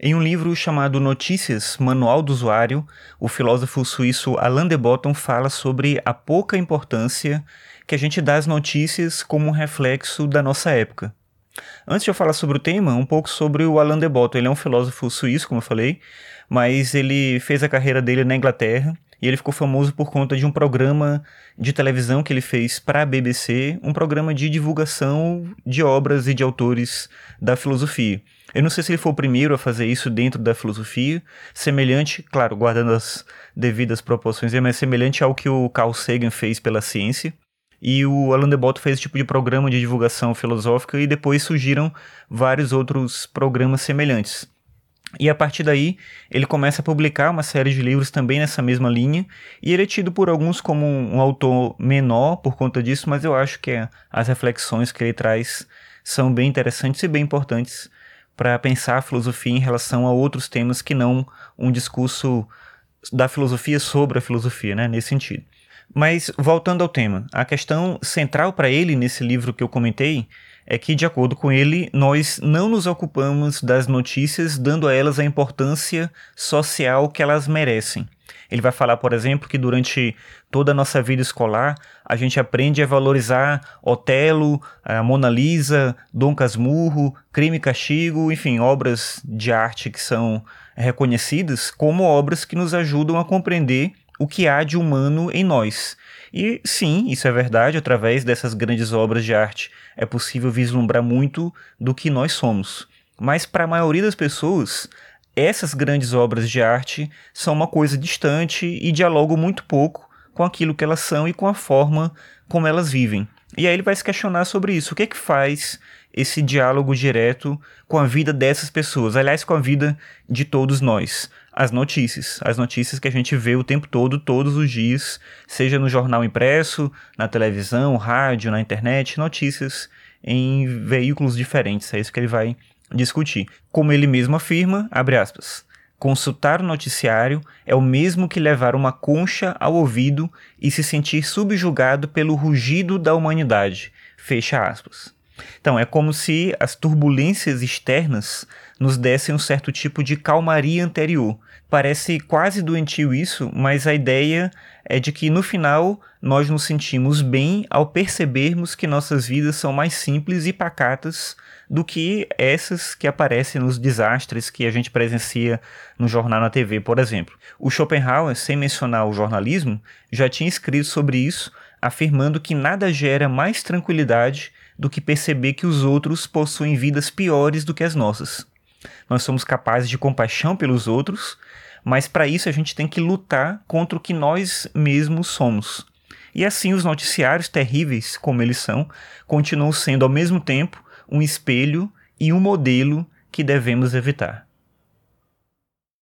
Em um livro chamado Notícias, Manual do Usuário, o filósofo suíço Alain de Botton fala sobre a pouca importância que a gente dá às notícias como um reflexo da nossa época. Antes de eu falar sobre o tema, um pouco sobre o Alain de Botton. Ele é um filósofo suíço, como eu falei, mas ele fez a carreira dele na Inglaterra e ele ficou famoso por conta de um programa de televisão que ele fez para a BBC, um programa de divulgação de obras e de autores da filosofia. Eu não sei se ele foi o primeiro a fazer isso dentro da filosofia, semelhante, claro, guardando as devidas proporções, mas semelhante ao que o Carl Sagan fez pela ciência. E o Alan de Botton fez esse tipo de programa de divulgação filosófica e depois surgiram vários outros programas semelhantes. E a partir daí, ele começa a publicar uma série de livros também nessa mesma linha, e ele é tido por alguns como um, autor menor por conta disso, mas eu acho que é, as reflexões que ele traz são bem interessantes e bem importantes para pensar a filosofia em relação a outros temas que não um discurso da filosofia sobre a filosofia, né, nesse sentido. Mas voltando ao tema, a questão central para ele nesse livro que eu comentei é que, de acordo com ele, nós não nos ocupamos das notícias dando a elas a importância social que elas merecem. Ele vai falar, por exemplo, que durante toda a nossa vida escolar a gente aprende a valorizar Otelo, a Mona Lisa, Dom Casmurro, Crime e Castigo, enfim, obras de arte que são reconhecidas como obras que nos ajudam a compreender o que há de humano em nós. E sim, isso é verdade, através dessas grandes obras de arte é possível vislumbrar muito do que nós somos. Mas para a maioria das pessoas, essas grandes obras de arte são uma coisa distante e dialogam muito pouco com aquilo que elas são e com a forma como elas vivem. E aí ele vai se questionar sobre isso. O que é que faz esse diálogo direto com a vida dessas pessoas? Aliás, com a vida de todos nós as notícias, as notícias que a gente vê o tempo todo, todos os dias, seja no jornal impresso, na televisão, rádio, na internet, notícias em veículos diferentes. É isso que ele vai discutir. Como ele mesmo afirma, abre aspas, consultar o noticiário é o mesmo que levar uma concha ao ouvido e se sentir subjugado pelo rugido da humanidade. Fecha aspas. Então, é como se as turbulências externas nos dessem um certo tipo de calmaria anterior. Parece quase doentio isso, mas a ideia é de que no final nós nos sentimos bem ao percebermos que nossas vidas são mais simples e pacatas do que essas que aparecem nos desastres que a gente presencia no jornal na TV, por exemplo. O Schopenhauer, sem mencionar o jornalismo, já tinha escrito sobre isso, afirmando que nada gera mais tranquilidade do que perceber que os outros possuem vidas piores do que as nossas. Nós somos capazes de compaixão pelos outros, mas para isso a gente tem que lutar contra o que nós mesmos somos. E assim os noticiários terríveis como eles são, continuam sendo ao mesmo tempo um espelho e um modelo que devemos evitar.